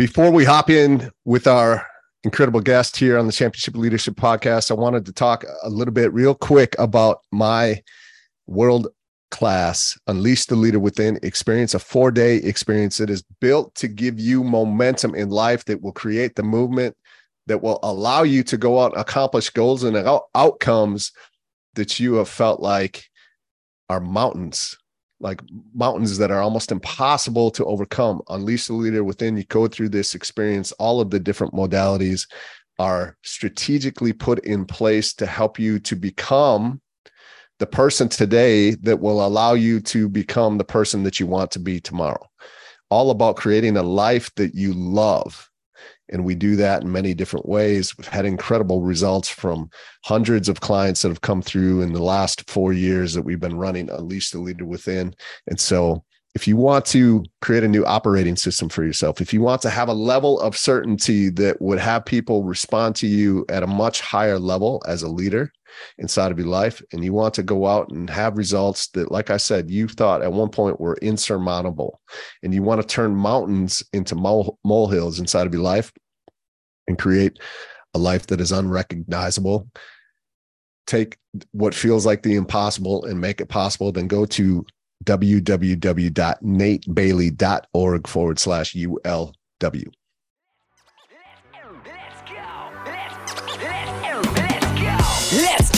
Before we hop in with our incredible guest here on the Championship Leadership Podcast, I wanted to talk a little bit, real quick, about my world class Unleash the Leader Within experience, a four day experience that is built to give you momentum in life that will create the movement that will allow you to go out and accomplish goals and out- outcomes that you have felt like are mountains like mountains that are almost impossible to overcome. Unleash the leader within. You go through this experience. All of the different modalities are strategically put in place to help you to become the person today that will allow you to become the person that you want to be tomorrow. All about creating a life that you love and we do that in many different ways. We've had incredible results from hundreds of clients that have come through in the last four years that we've been running Unleash the Leader Within. And so, if you want to create a new operating system for yourself, if you want to have a level of certainty that would have people respond to you at a much higher level as a leader inside of your life, and you want to go out and have results that, like I said, you thought at one point were insurmountable, and you want to turn mountains into mole, molehills inside of your life, and create a life that is unrecognizable. Take what feels like the impossible and make it possible then go to www.natebailey.org forward slash ulw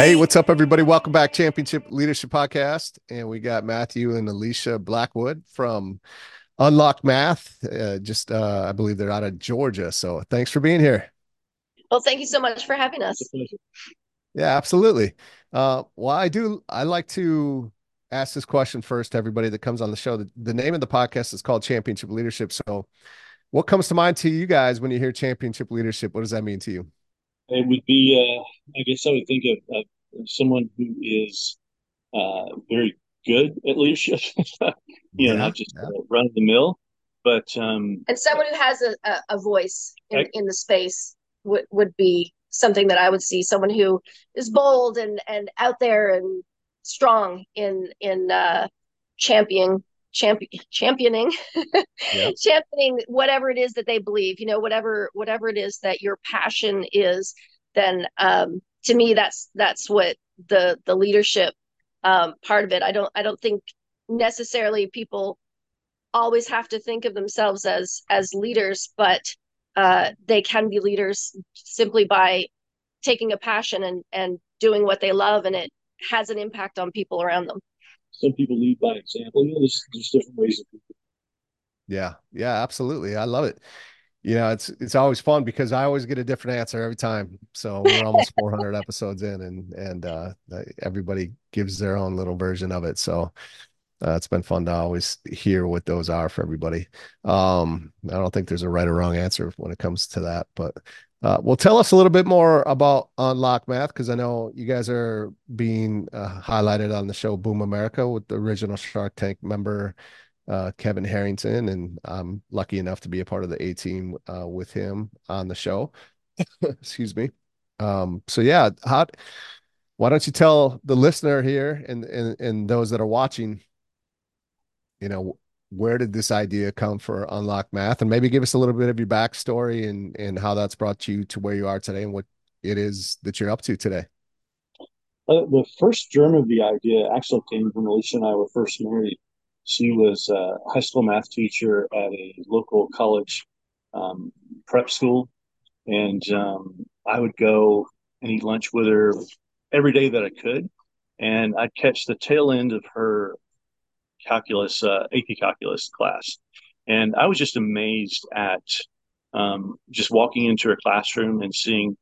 Hey, what's up, everybody? Welcome back, Championship Leadership Podcast. And we got Matthew and Alesia Blackwood from Unlock Math. Uh, just, uh, I believe they're out of Georgia. So thanks for being here. Well, thank you so much for having us. Yeah, absolutely. Uh, well, I do. I like to ask this question first to everybody that comes on the show. The, the name of the podcast is called Championship Leadership. So, what comes to mind to you guys when you hear championship leadership? What does that mean to you? It would be, uh, I guess, I would think of, of someone who is uh, very good at leadership. you know, Yeah, not just yeah. uh, run of the mill, but um, And someone who has a, a, a voice in, Right. in the space would, would be something that I would see. Someone who is bold and, and out there and strong in in uh, championing champion championing Yeah. championing whatever it is that they believe. You know, whatever whatever it is that your passion is. Then um, to me, that's that's what the the leadership um, part of it. I don't I don't think necessarily people always have to think of themselves as as leaders, but uh, they can be leaders simply by taking a passion and and doing what they love, and it has an impact on people around them. Some people lead by example. You know, there's, there's different ways of people. Yeah, yeah, absolutely. I love it. You know, it's it's always fun because I always get a different answer every time. So we're almost 400 episodes in, and and uh, everybody gives their own little version of it. So uh, it's been fun to always hear what those are for everybody. Um, I don't think there's a right or wrong answer when it comes to that, but uh, well, tell us a little bit more about Unlock Math because I know you guys are being uh, highlighted on the show Boom America with the original Shark Tank member uh, Kevin Harrington, and I'm lucky enough to be a part of the A team uh, with him on the show. Excuse me. Um, so yeah, why don't you tell the listener here and, and, and those that are watching, you know, where did this idea come for Unlock Math? And maybe give us a little bit of your backstory and, and how that's brought you to where you are today and what it is that you're up to today. Uh, the first germ of the idea actually came when Alesia and I were first married. She was a high school math teacher at a local college um, prep school, and um, I would go and eat lunch with her every day that I could, and I'd catch the tail end of her calculus, uh, AP calculus class, and I was just amazed at um, just walking into her classroom and seeing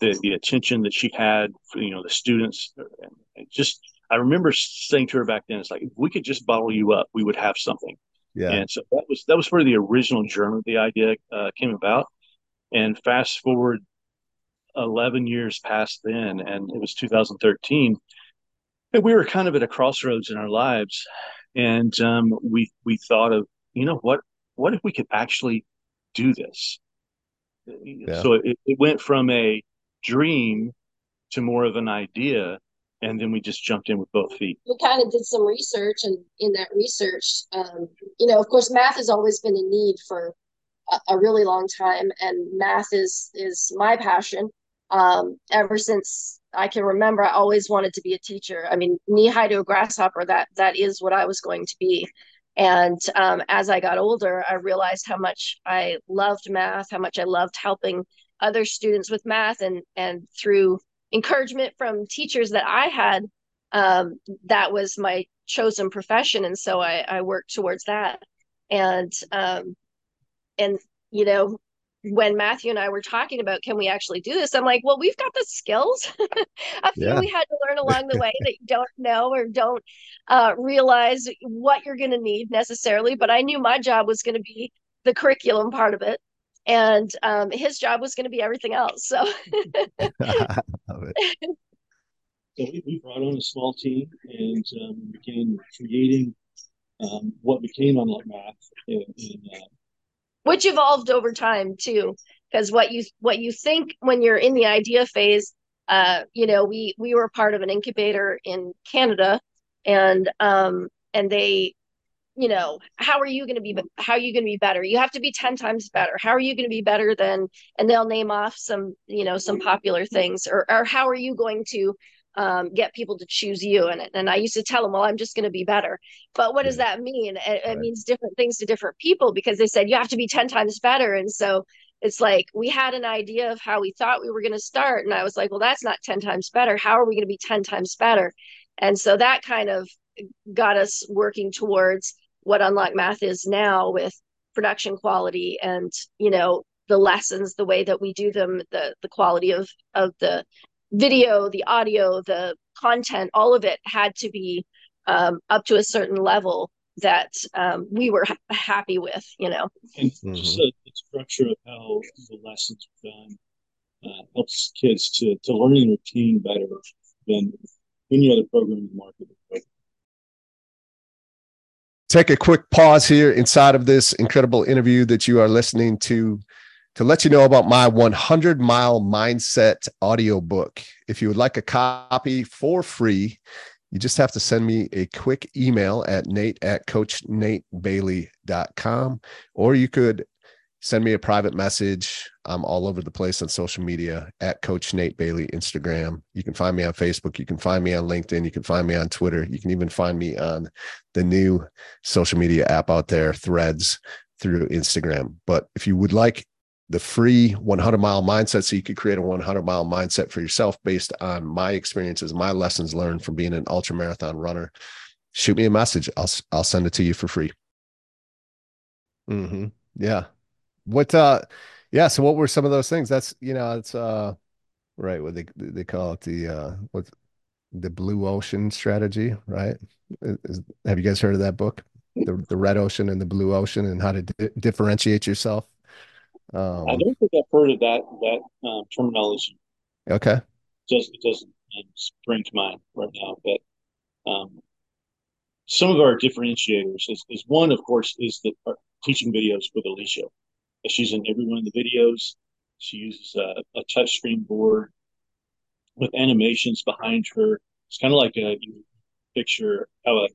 the, the attention that she had for you know the students and just I remember saying to her back then, it's like if we could just bottle you up, we would have something. Yeah. And so that was that was where the original germ of the idea uh, came about. And fast forward 11 years past then, and it was 2013. And we were kind of at a crossroads in our lives, and um, we we thought of you know what what if we could actually do this? Yeah. So it, it went from a dream to more of an idea and then we just jumped in with both feet we kind of did some research and in that research um, you know of course math has always been a need for a, a really long time and math is is my passion um, ever since i can remember i always wanted to be a teacher. I mean knee high to a grasshopper that that is what i was going to be. And um, as i got older i realized how much i loved math how much i loved helping other students with math and and through encouragement from teachers that I had um, that was my chosen profession. And so I, I worked towards that. And um, and you know when Matthew and I were talking about can we actually do this, I'm like, well, we've got the skills. a few yeah. we had to learn along the way that you don't know or don't uh, realize what you're going to need necessarily. But I knew my job was going to be the curriculum part of it and um, his job was going to be everything else. So, so we, we, brought on a small team and um, began creating um, what became Unlock Math, in, in, uh, which evolved over time too. Because what you what you think when you're in the idea phase, uh, you know, we we were part of an incubator in Canada, and um, and they you know how are you going to be how are you going to be better you have to be 10 times better how are you going to be better than and they'll name off some you know some popular things or or how are you going to um, get people to choose you. And and I used to tell them well I'm just going to be better. But what does that mean? It, it means different things to different people because they said you have to be 10 times better. And so it's like we had an idea of how we thought we were going to start. And I was like well that's not 10 times better. How are we going to be 10 times better? And so that kind of got us working towards what unlock math is now with production quality and you know the lessons the way that we do them the the quality of of the video the audio the content all of it had to be um, up to a certain level that um, we were ha- happy with you know? And mm-hmm. just the, the, structure of how the lessons are done uh, helps kids to to learn and retain better than any other program in the market. Take a quick pause here inside of this incredible interview that you are listening to to let you know about my 100 mile mindset audiobook. If you would like a copy for free, you just have to send me a quick email at nate at coachnatebailey.com, or you could send me a private message. I'm all over the place on social media at Coach Nate Bailey, Instagram. You can find me on Facebook. You can find me on LinkedIn. You can find me on Twitter. You can even find me on the new social media app out there, Threads, through Instagram. But if you would like the free 100 mile mindset so you could create a 100 mile mindset for yourself based on my experiences, my lessons learned from being an ultra marathon runner, shoot me a message. I'll, I'll send it to you for free. Mm-hmm. Yeah. What uh yeah, so what were some of those things? That's you know, it's uh right what they they call it the uh what the blue ocean strategy, right? Is, have you guys heard of that book? The the red ocean and the blue ocean and how to di- differentiate yourself? Um, I don't think I've heard of that that um, terminology. Okay. It doesn't it doesn't um, spring to mind right now, but um, some of our differentiators is, is one, of course, is the teaching videos with Alesia. She's in every one of the videos. She uses a, a touchscreen board. with animations behind her. It's kind of like a picture how a,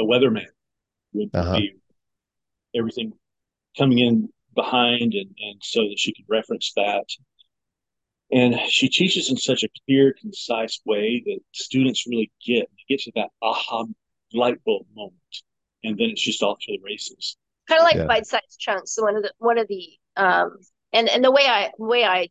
a weatherman would uh-huh. be everything coming in behind and, and so that she could reference that. And she teaches in such a clear, concise way that students really get get to that aha light bulb moment, and then it's just off to the races. Kind of like yeah. bite-sized chunks. So one of the one of the um, and and the way I way I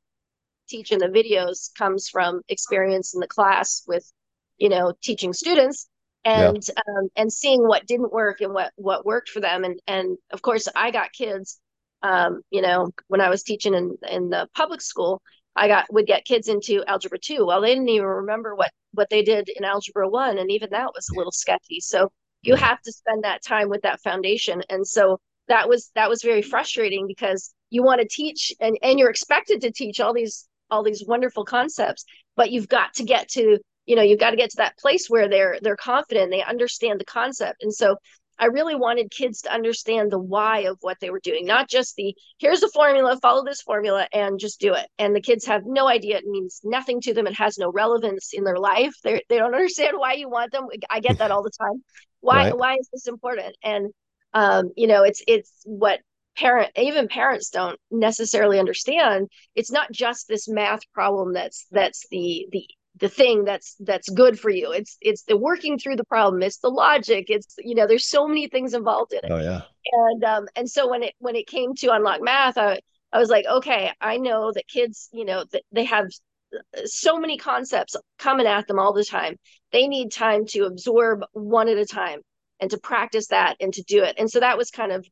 teach in the videos comes from experience in the class with you know teaching students and yeah. um, and seeing what didn't work and what what worked for them and and of course I got kids um, you know when I was teaching in in the public school I got would get kids into algebra two. Well, they didn't even remember what what they did in algebra one, and even that was a little sketchy. So you have to spend that time with that foundation, and so that was that was very frustrating because you want to teach and and you're expected to teach all these all these wonderful concepts, but you've got to get to you know you've got to get to that place where they're they're confident, they understand the concept, and so I really wanted kids to understand the why of what they were doing, not just the here's the formula, follow this formula and just do it. And the kids have no idea. It means nothing to them. It has no relevance in their life. They they don't understand why you want them. I get that all the time. Why right. why is this important? And um, you know, it's it's what parent even parents don't necessarily understand. It's not just this math problem that's that's the the the thing that's that's good for you. It's it's the working through the problem. It's the logic. It's you know there's so many things involved in it. Oh yeah. And um and so when it when it came to unlock math i i was like okay i know that kids you know that they have so many concepts coming at them all the time. They need time to absorb one at a time and to practice that and to do it. And so that was kind of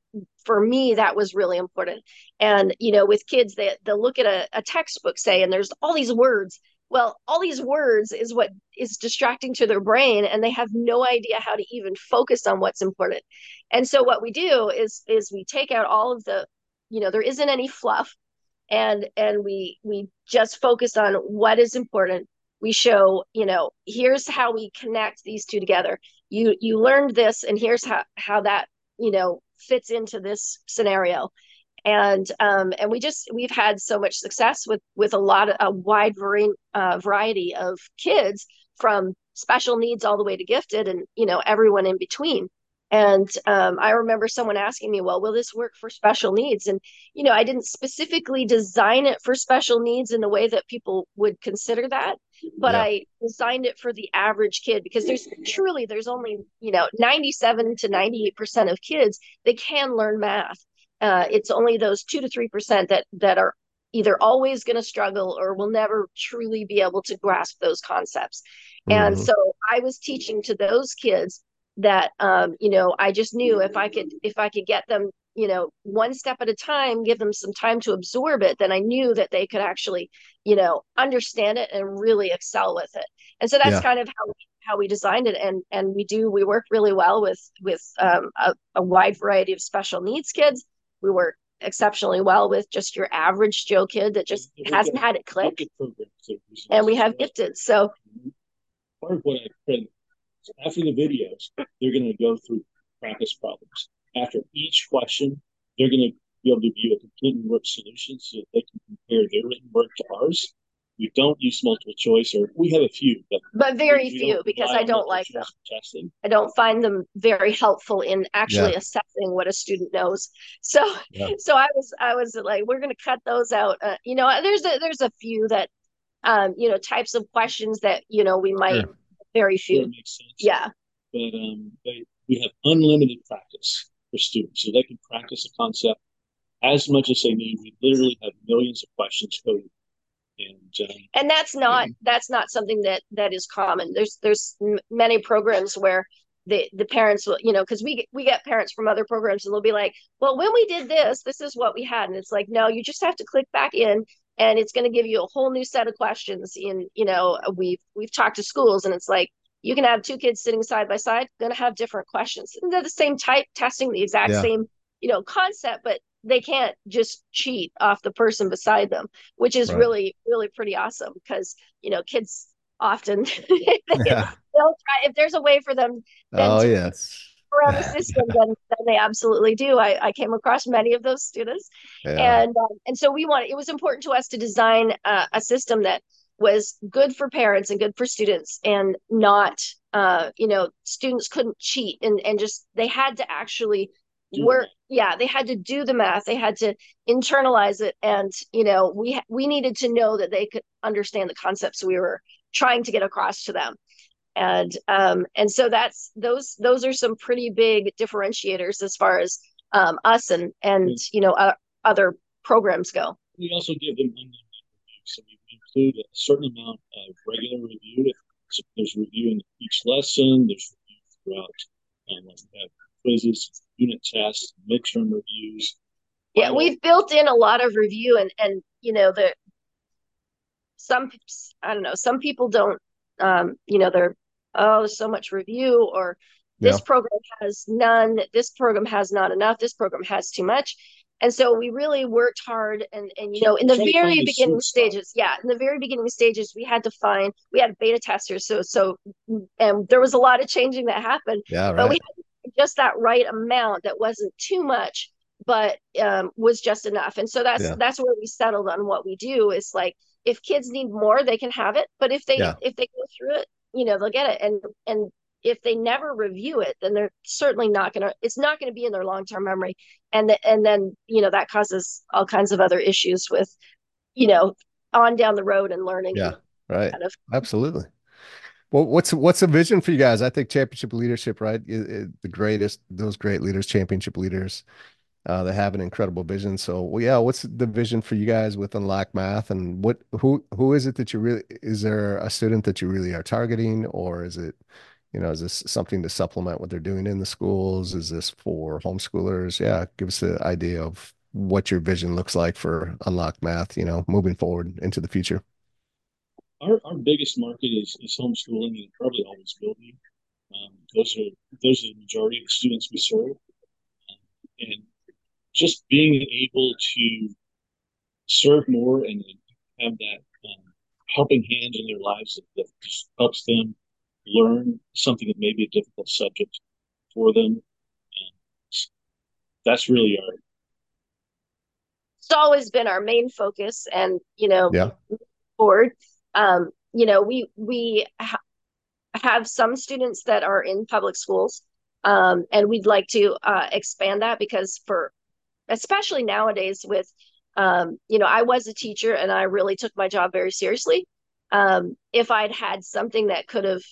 for me that was really important. And you know with kids they they'll look at a, a textbook say and there's all these words well all these words is what is distracting to their brain and they have no idea how to even focus on what's important. And so what we do is is we take out all of the you know there isn't any fluff and and we we just focus on what is important. We show you know here's how we connect these two together. You you learned this and here's how how that you know fits into this scenario and um, and we just we've had so much success with with a lot of a wide variety, uh, variety of kids from special needs all the way to gifted and you know everyone in between. And um, i remember someone asking me well will this work for special needs? And you know i didn't specifically design it for special needs in the way that people would consider that but yeah. i designed it for the average kid because there's truly there's only you know 97 to 98 percent of kids they can learn math uh, it's only those two to three percent that that are either always going to struggle or will never truly be able to grasp those concepts. Mm-hmm. And so I was teaching to those kids that um, you know I just knew if I could if I could get them you know one step at a time give them some time to absorb it then i knew that they could actually you know understand it and really excel with it and so that's yeah. kind of how we how we designed it and and we do we work really well with with um, a, a wide variety of special needs kids we work exceptionally well with just your average Joe kid that just hasn't had it click. And we have gifted. So mm-hmm. part of what I said after the videos, they're going to go through practice problems. After each question, they're going to be able to view a complete work solution so that they can compare their written work to ours we don't use multiple choice, or we have a few, but but very few because I don't like them. Testing. I don't find them very helpful in actually yeah. assessing what a student knows. So yeah. so I was I was like, we're going to cut those out. Uh, you know, there's a, there's a few that um you know types of questions that you know we might sure. very few. Yeah. But um, they, we have unlimited practice for students, so they can practice a concept as much as they need. We literally have millions of questions coded and um, and that's not that's not something that that is common. There's there's many programs where the the parents will you know because we we get parents from other programs and they'll be like well when we did this this is what we had. And it's like no you just have to click back in and it's going to give you a whole new set of questions in you know we've we've talked to schools and it's like you can have two kids sitting side by side going to have different questions. And they're the same type testing the exact yeah. same you know concept but they can't just cheat off the person beside them, which is right. really, really pretty awesome because, you know, kids often yeah. they'll try if there's a way for them. Oh, yes. Around the system, then, then they absolutely do. I, I came across many of those students, yeah. and um, and so we wanted It was important to us to design uh, a system that was good for parents and good for students and not uh you know students couldn't cheat and and just they had to actually work yeah they had to do the math. They had to internalize it and you know we we needed to know that they could understand the concepts we were trying to get across to them. And um and so that's those those are some pretty big differentiators as far as um us and and you know uh, other programs go. We also give them so we include a certain amount of regular review so there's review in each lesson. There's review throughout um, quizzes unit tests midterm reviews yeah we've built in a lot of review and and you know the some i don't know some people don't um you know they're oh so much review or this yeah. program has none this program has not enough this program has too much and so we really worked hard and and you know in the very beginning stages yeah in the very beginning stages we had to find we had beta testers so so and there was a lot of changing that happened yeah right. but we had just that right amount that wasn't too much but um, was just enough and so that's yeah. that's where we settled on what we do is like if kids need more they can have it but if they yeah. if they go through it you know they'll get it and and if they never review it then they're certainly not going to it's not going to be in their long-term memory and the, and then you know that causes all kinds of other issues with you know on down the road and learning yeah right kind of. absolutely well what's what's the vision for you guys i think championship leadership right it, it, the greatest those great leaders championship leaders uh, they have an incredible vision. So, well, yeah, what's the vision for you guys with Unlock Math, and what who who is it that you really is there a student that you really are targeting, or is it, you know, is this something to supplement what they're doing in the schools? Is this for homeschoolers? Yeah, give us an idea of what your vision looks like for Unlock Math. You know, moving forward into the future. Our, our biggest market is, is homeschooling and probably always will be. Um, those are those are the majority of the students we serve, um, and just being able to serve more and have that um, helping hand in their lives that, that, just helps them learn something that may be a difficult subject for them. Um, that's really our. It's always been our main focus, and you know, yeah. forward, um, you know, we we ha- have some students that are in public schools, um, and we'd like to uh, expand that because for especially nowadays with um, you know i was a teacher and i really took my job very seriously. Um, if i'd had something that could have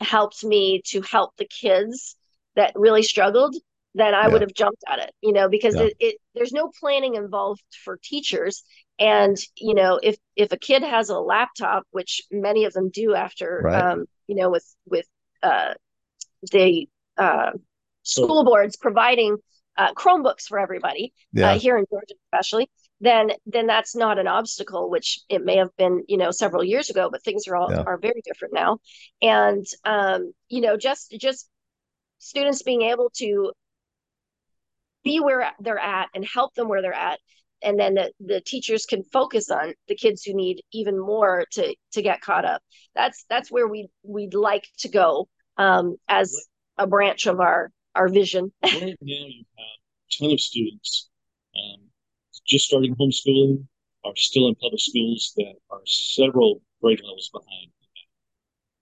helped me to help the kids that really struggled then i yeah. would have jumped at it you know because yeah. it, it, there's no planning involved for teachers and you know if if a kid has a laptop which many of them do after right. um, you know with with uh, the uh, school boards providing uh, Chromebooks for everybody uh, yeah. here in Georgia, especially, then then that's not an obstacle, which it may have been, you know, several years ago. But things are all are very different now, and um, you know, just just students being able to be where they're at and help them where they're at and then the, the teachers can focus on the kids who need even more to to get caught up that's that's where we we'd like to go um, as a branch of our our vision. right now, you have a ton of students um, just starting homeschooling, are still in public schools that are several grade levels behind.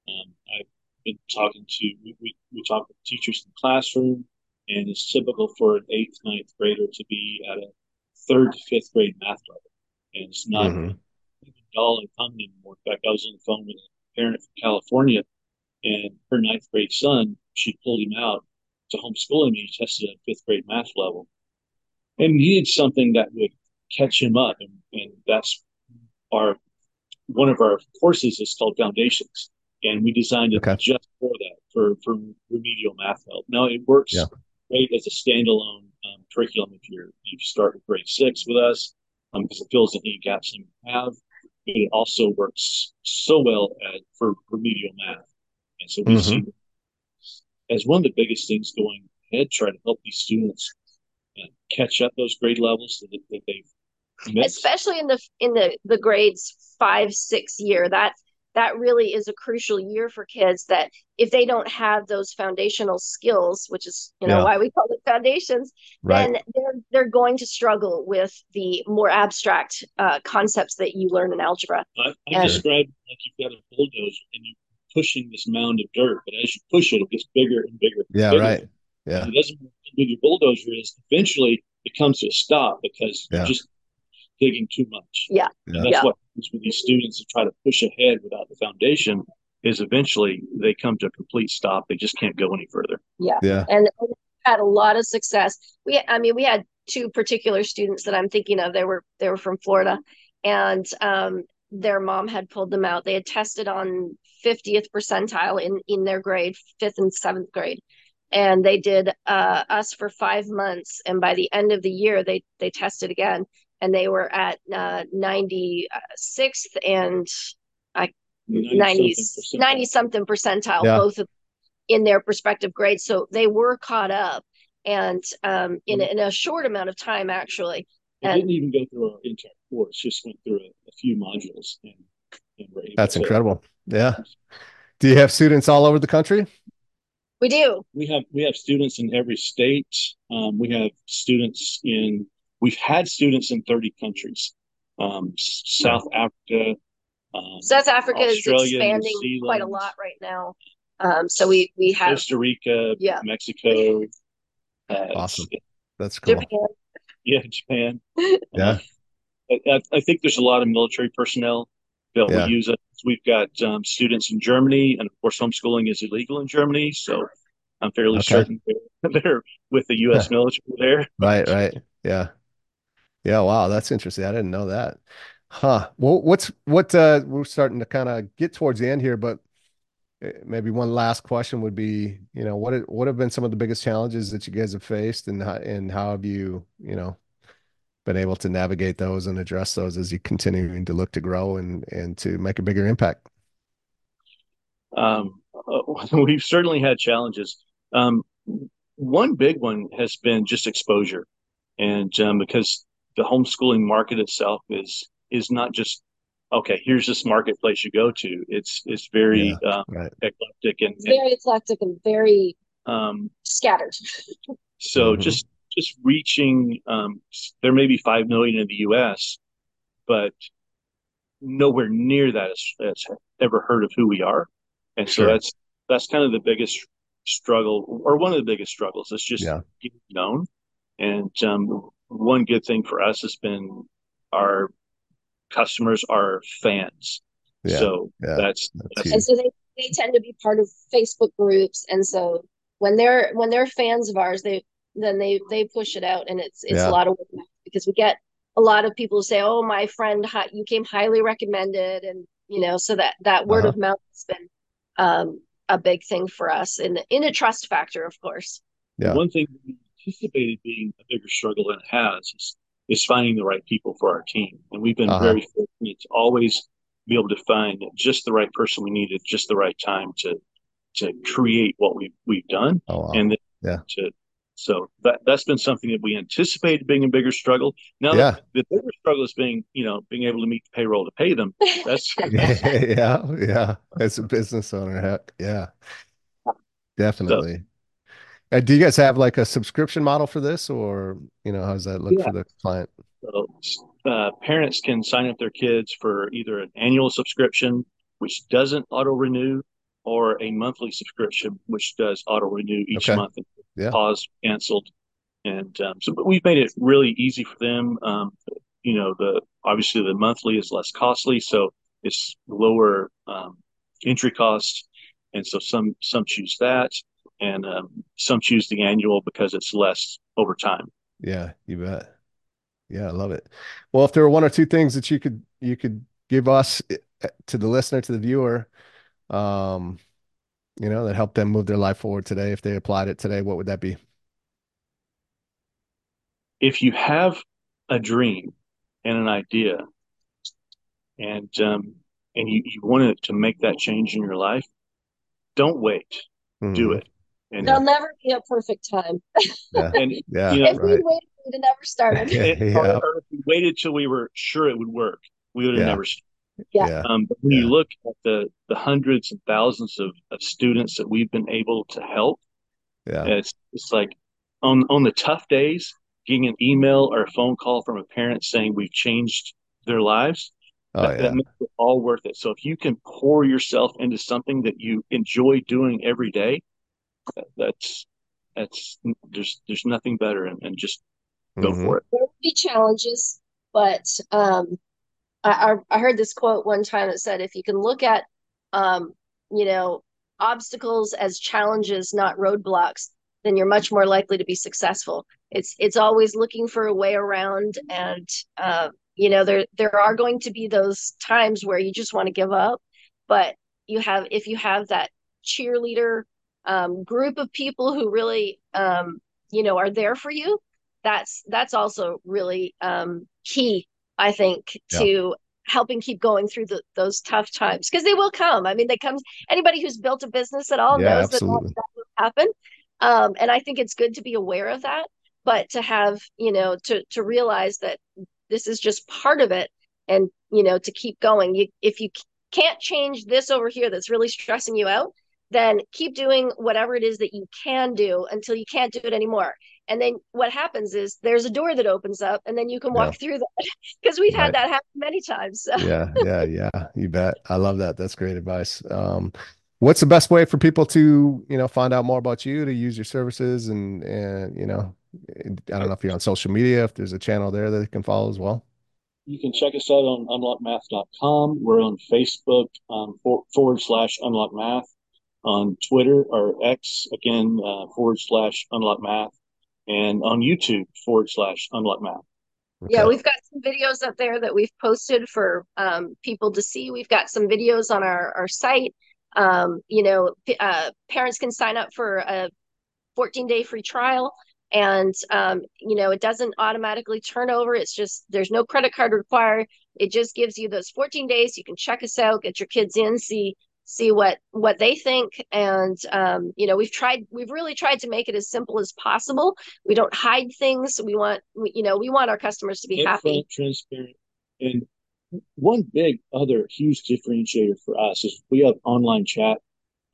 Um, I've been talking to, we, we, we talk with teachers in the classroom, and it's typical for an eighth, ninth grader to be at a third to fifth grade math level. And it's not mm-hmm. even dull and common anymore. In fact, I was on the phone with a parent from California, and her ninth grade son, she pulled him out to homeschooling me, he tested at fifth grade math level and he needed something that would catch him up. And, and that's our one of our courses is called Foundations. And we designed it okay. just for that, for, for remedial math help. Now it works yeah. Great as a standalone um, curriculum if you're you start with grade six with us, because um, it fills any gaps you have. But it also works so well at, for remedial math. And so we mm-hmm. see as one of the biggest things going ahead, trying to help these students uh, catch up those grade levels that, that they've missed. Especially in the in the the grades five six year that that really is a crucial year for kids that if they don't have those foundational skills which is you know Yeah. why we call it foundations Right. then they're they're going to struggle with the more abstract uh, concepts that you learn in algebra I, I And- describe it like you've got a bulldozer and you're pushing this mound of dirt, but as you push it, it gets bigger and bigger. and Yeah. bigger. Right. Yeah. It doesn't matter how big your bulldozer is. Eventually, it comes to a stop because Yeah. you're just digging too much. Yeah. And that's Yeah. what happens with these students that try to push ahead without the foundation. Is eventually they come to a complete stop. They just can't go any further. Yeah. Yeah. and we had a lot of success. We, I mean, we had two particular students that I'm thinking of. They were they were from Florida, and um, their mom had pulled them out. They had tested on 50th percentile in in their grade, fifth and seventh grade, and they did uh, us for five months. And by the end of the year, they they tested again, and they were at uh, 96th and 90 something 90 something percentile Yeah. both of in their respective grades so they were caught up and um in, Mm-hmm. a- in a short amount of time actually They And- didn't even go through our entire course; just went through a, a few modules, and, and were able That's to- incredible. Yeah. Do you have students all over the country? we do We have we have students in every state. Um, we have students in. We've had students in thirty countries. Um, S- South Africa. Um, south africa Australia, is New expanding quite a lot right now um so we we have Costa Rica, Yeah. Mexico. Uh, Awesome. That's cool. japan Yeah, Japan. Yeah. I, I, I think there's a lot of military personnel that Yeah. will use it. We've got um, students in Germany, and of course, homeschooling is illegal in Germany. So I'm fairly Okay. certain they're, they're with the U.S. military there. Right, right. Yeah. Yeah, wow, that's interesting. I didn't know that. Huh. Well, what's what uh we're starting to kind of get towards the end here, but uh, maybe one last question would be, you know, what what have been some of the biggest challenges that you guys have faced and how, and how have you, you know, been able to navigate those and address those as you continuing to look to grow and and to make a bigger impact? Um, we've certainly had challenges. Um, one big one has been just exposure, and um, because the homeschooling market itself is is not just okay. Here's this marketplace you go to. It's it's very um, Right. eclectic and, it's very eclectic and very um, scattered so Mhm. just just reaching. Um, there may be five million in the U.S., but nowhere near that has, has ever heard of who we are, and so Sure. that's that's kind of the biggest struggle, or one of the biggest struggles. It's just Yeah. getting known. And um, one good thing for us has been our customers are fans. Yeah. So Yeah. that's, That's that's and so they they tend to be part of facebook groups and so when they're when they're fans of ours they then they they push it out and it's it's Yeah. a lot of work because we get a lot of people say oh my friend you came highly recommended and you know so that that word Uh-huh. of mouth has been um a big thing for us in in a trust factor of course Yeah. one thing we anticipated being a bigger struggle than it has is, is finding the right people for our team. And we've been Uh-huh. very fortunate to always be able to find just the right person we need at just the right time to to create what we've we've done. Oh, wow. and then Yeah. to so that that's been something that we anticipated being a bigger struggle. Now Yeah. the bigger struggle is being you know being able to meet the payroll to pay them. That's yeah, yeah. As a business owner, heck, yeah, definitely. Uh, do you guys have like a subscription model for this, or you know, how does that look Yeah. for the client? So, uh, parents can sign up their kids for either an annual subscription, which doesn't auto renew, or a monthly subscription, which does auto renew each Okay. month and Yeah. pause canceled. And um, so, but we've made it really easy for them. Um, you know, the obviously the monthly is less costly, so it's lower um, entry cost, and so some some choose that, and um, some choose the annual because it's less over time. Yeah, you bet. Yeah, I love it. Well, if there were one or two things that you could you could give us uh, to the listener, to the viewer, um, you know, that helped them move their life forward today, if they applied it today, what would that be? if you have a dream and an idea and um, and you, you wanted to make that change in your life don't wait do Mhm. it and there'll never be a perfect time Yeah, and yeah, You know, if right. we waited we'd have never started Yeah, it- yeah. or if we waited till we were sure it would work we would have Yeah. never Yeah. Yeah. Um, but when Yeah. you look at the the hundreds and thousands of, of students that we've been able to help, Yeah. it's it's like on on the tough days, getting an email or a phone call from a parent saying we've changed their lives, Oh that, yeah. that makes it all worth it. So if you can pour yourself into something that you enjoy doing every day, that- that's that's there's there's nothing better, and, and just go Mhm. for it. there will be challenges, but um, I, I I heard this quote one time that said, if you can look at, um, you know, obstacles as challenges, not roadblocks, then you're much more likely to be successful. It's it's always looking for a way around, and uh, you know, there there are going to be those times where you just want to give up, but you have if you have that cheerleader um, group of people who really um, you know are there for you that's that's also really um, key i think Yeah. to helping keep going through the, those tough times because they will come i mean they come anybody who's built a business at all Yeah, knows that absolutely. that, that will happen um, and i think it's good to be aware of that but to have you know to to realize that this is just part of it and you know to keep going you if you can't change this over here that's really stressing you out then keep doing whatever it is that you can do until you can't do it anymore. And then what happens is there's a door that opens up and then you can walk through that because we've Right. had that happen many times so. yeah yeah yeah. You bet. I love that. That's great advice. Um what's the best way for people to you know find out more about you to use your services and and you know i don't know if you're on social media if there's a channel there that they can follow as well? You can check us out on unlockmath.com. We're on Facebook um, for, forward slash unlockmath, on Twitter or X again uh, forward slash unlock math, and on YouTube forward slash unlockmath. Yeah, Okay. we've got some videos up there that we've posted for um, people to see. We've got some videos on our, our site. Um, you know, p- uh, parents can sign up for a 14 day free trial. And, um, you know, it doesn't automatically turn over. It's just, there's no credit card required. It just gives you those 14 days. You can check us out, get your kids in, see, see what, what they think. And, um, you know, we've tried, we've really tried to make it as simple as possible. We don't hide things. We want, we, you know, we want our customers to be happy. Transparent, and one big other huge differentiator for us is we have online chat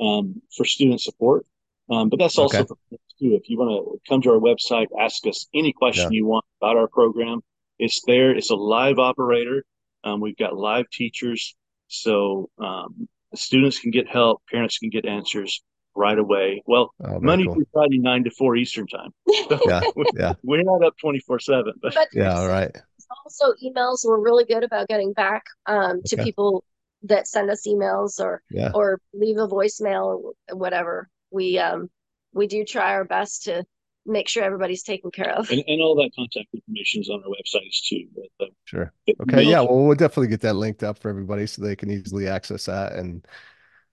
um, for student support, um, but that's also Okay. for too. If you want to come to our website, ask us any question you want about our program, it's there. It's a live operator. Um, we've got live teachers, so um, students can get help, parents can get answers right away. Well, Oh, very Monday cool. through Friday, nine to four Eastern time. So Yeah, yeah. we're not up twenty four seven, but But yeah all right also emails, we're really good about getting back um, to Okay. people that send us emails or yeah or leave a voicemail or whatever. We um we do try our best to make sure everybody's taken care of. and, and all that contact information is on our websites too. But, uh, sure Okay, yeah, well, we'll definitely get that linked up for everybody so they can easily access that. And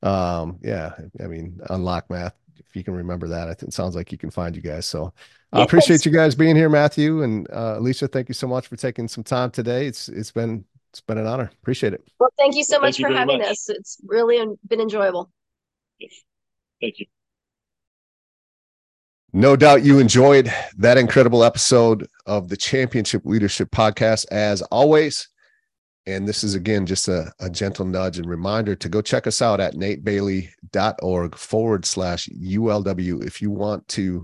um, yeah, I mean, unlock math. If you can remember that, it sounds like you can find you guys. So I Yes. appreciate you guys being here, Matthew and uh, Alesia. Thank you so much for taking some time today. It's it's been it's been an honor. Appreciate it. Well, thank you so Thank much you for having much. us. It's really been enjoyable. Yes. Thank you. No doubt you enjoyed that incredible episode of the Championship Leadership Podcast, as always. And this is again just a, a gentle nudge and reminder to go check us out at natebailey.org forward slash ULW if you want to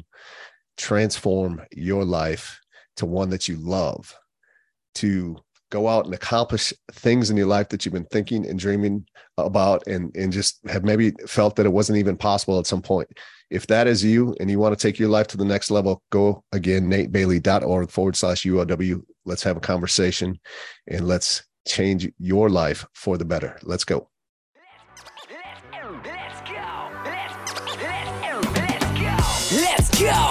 transform your life to one that you love, to go out and accomplish things in your life that you've been thinking and dreaming about and, and just have maybe felt that it wasn't even possible at some point if that is you and you want to take your life to the next level, go again, natebailey.org forward slash ULW. Let's have a conversation and let's change your life for the better. Let's go.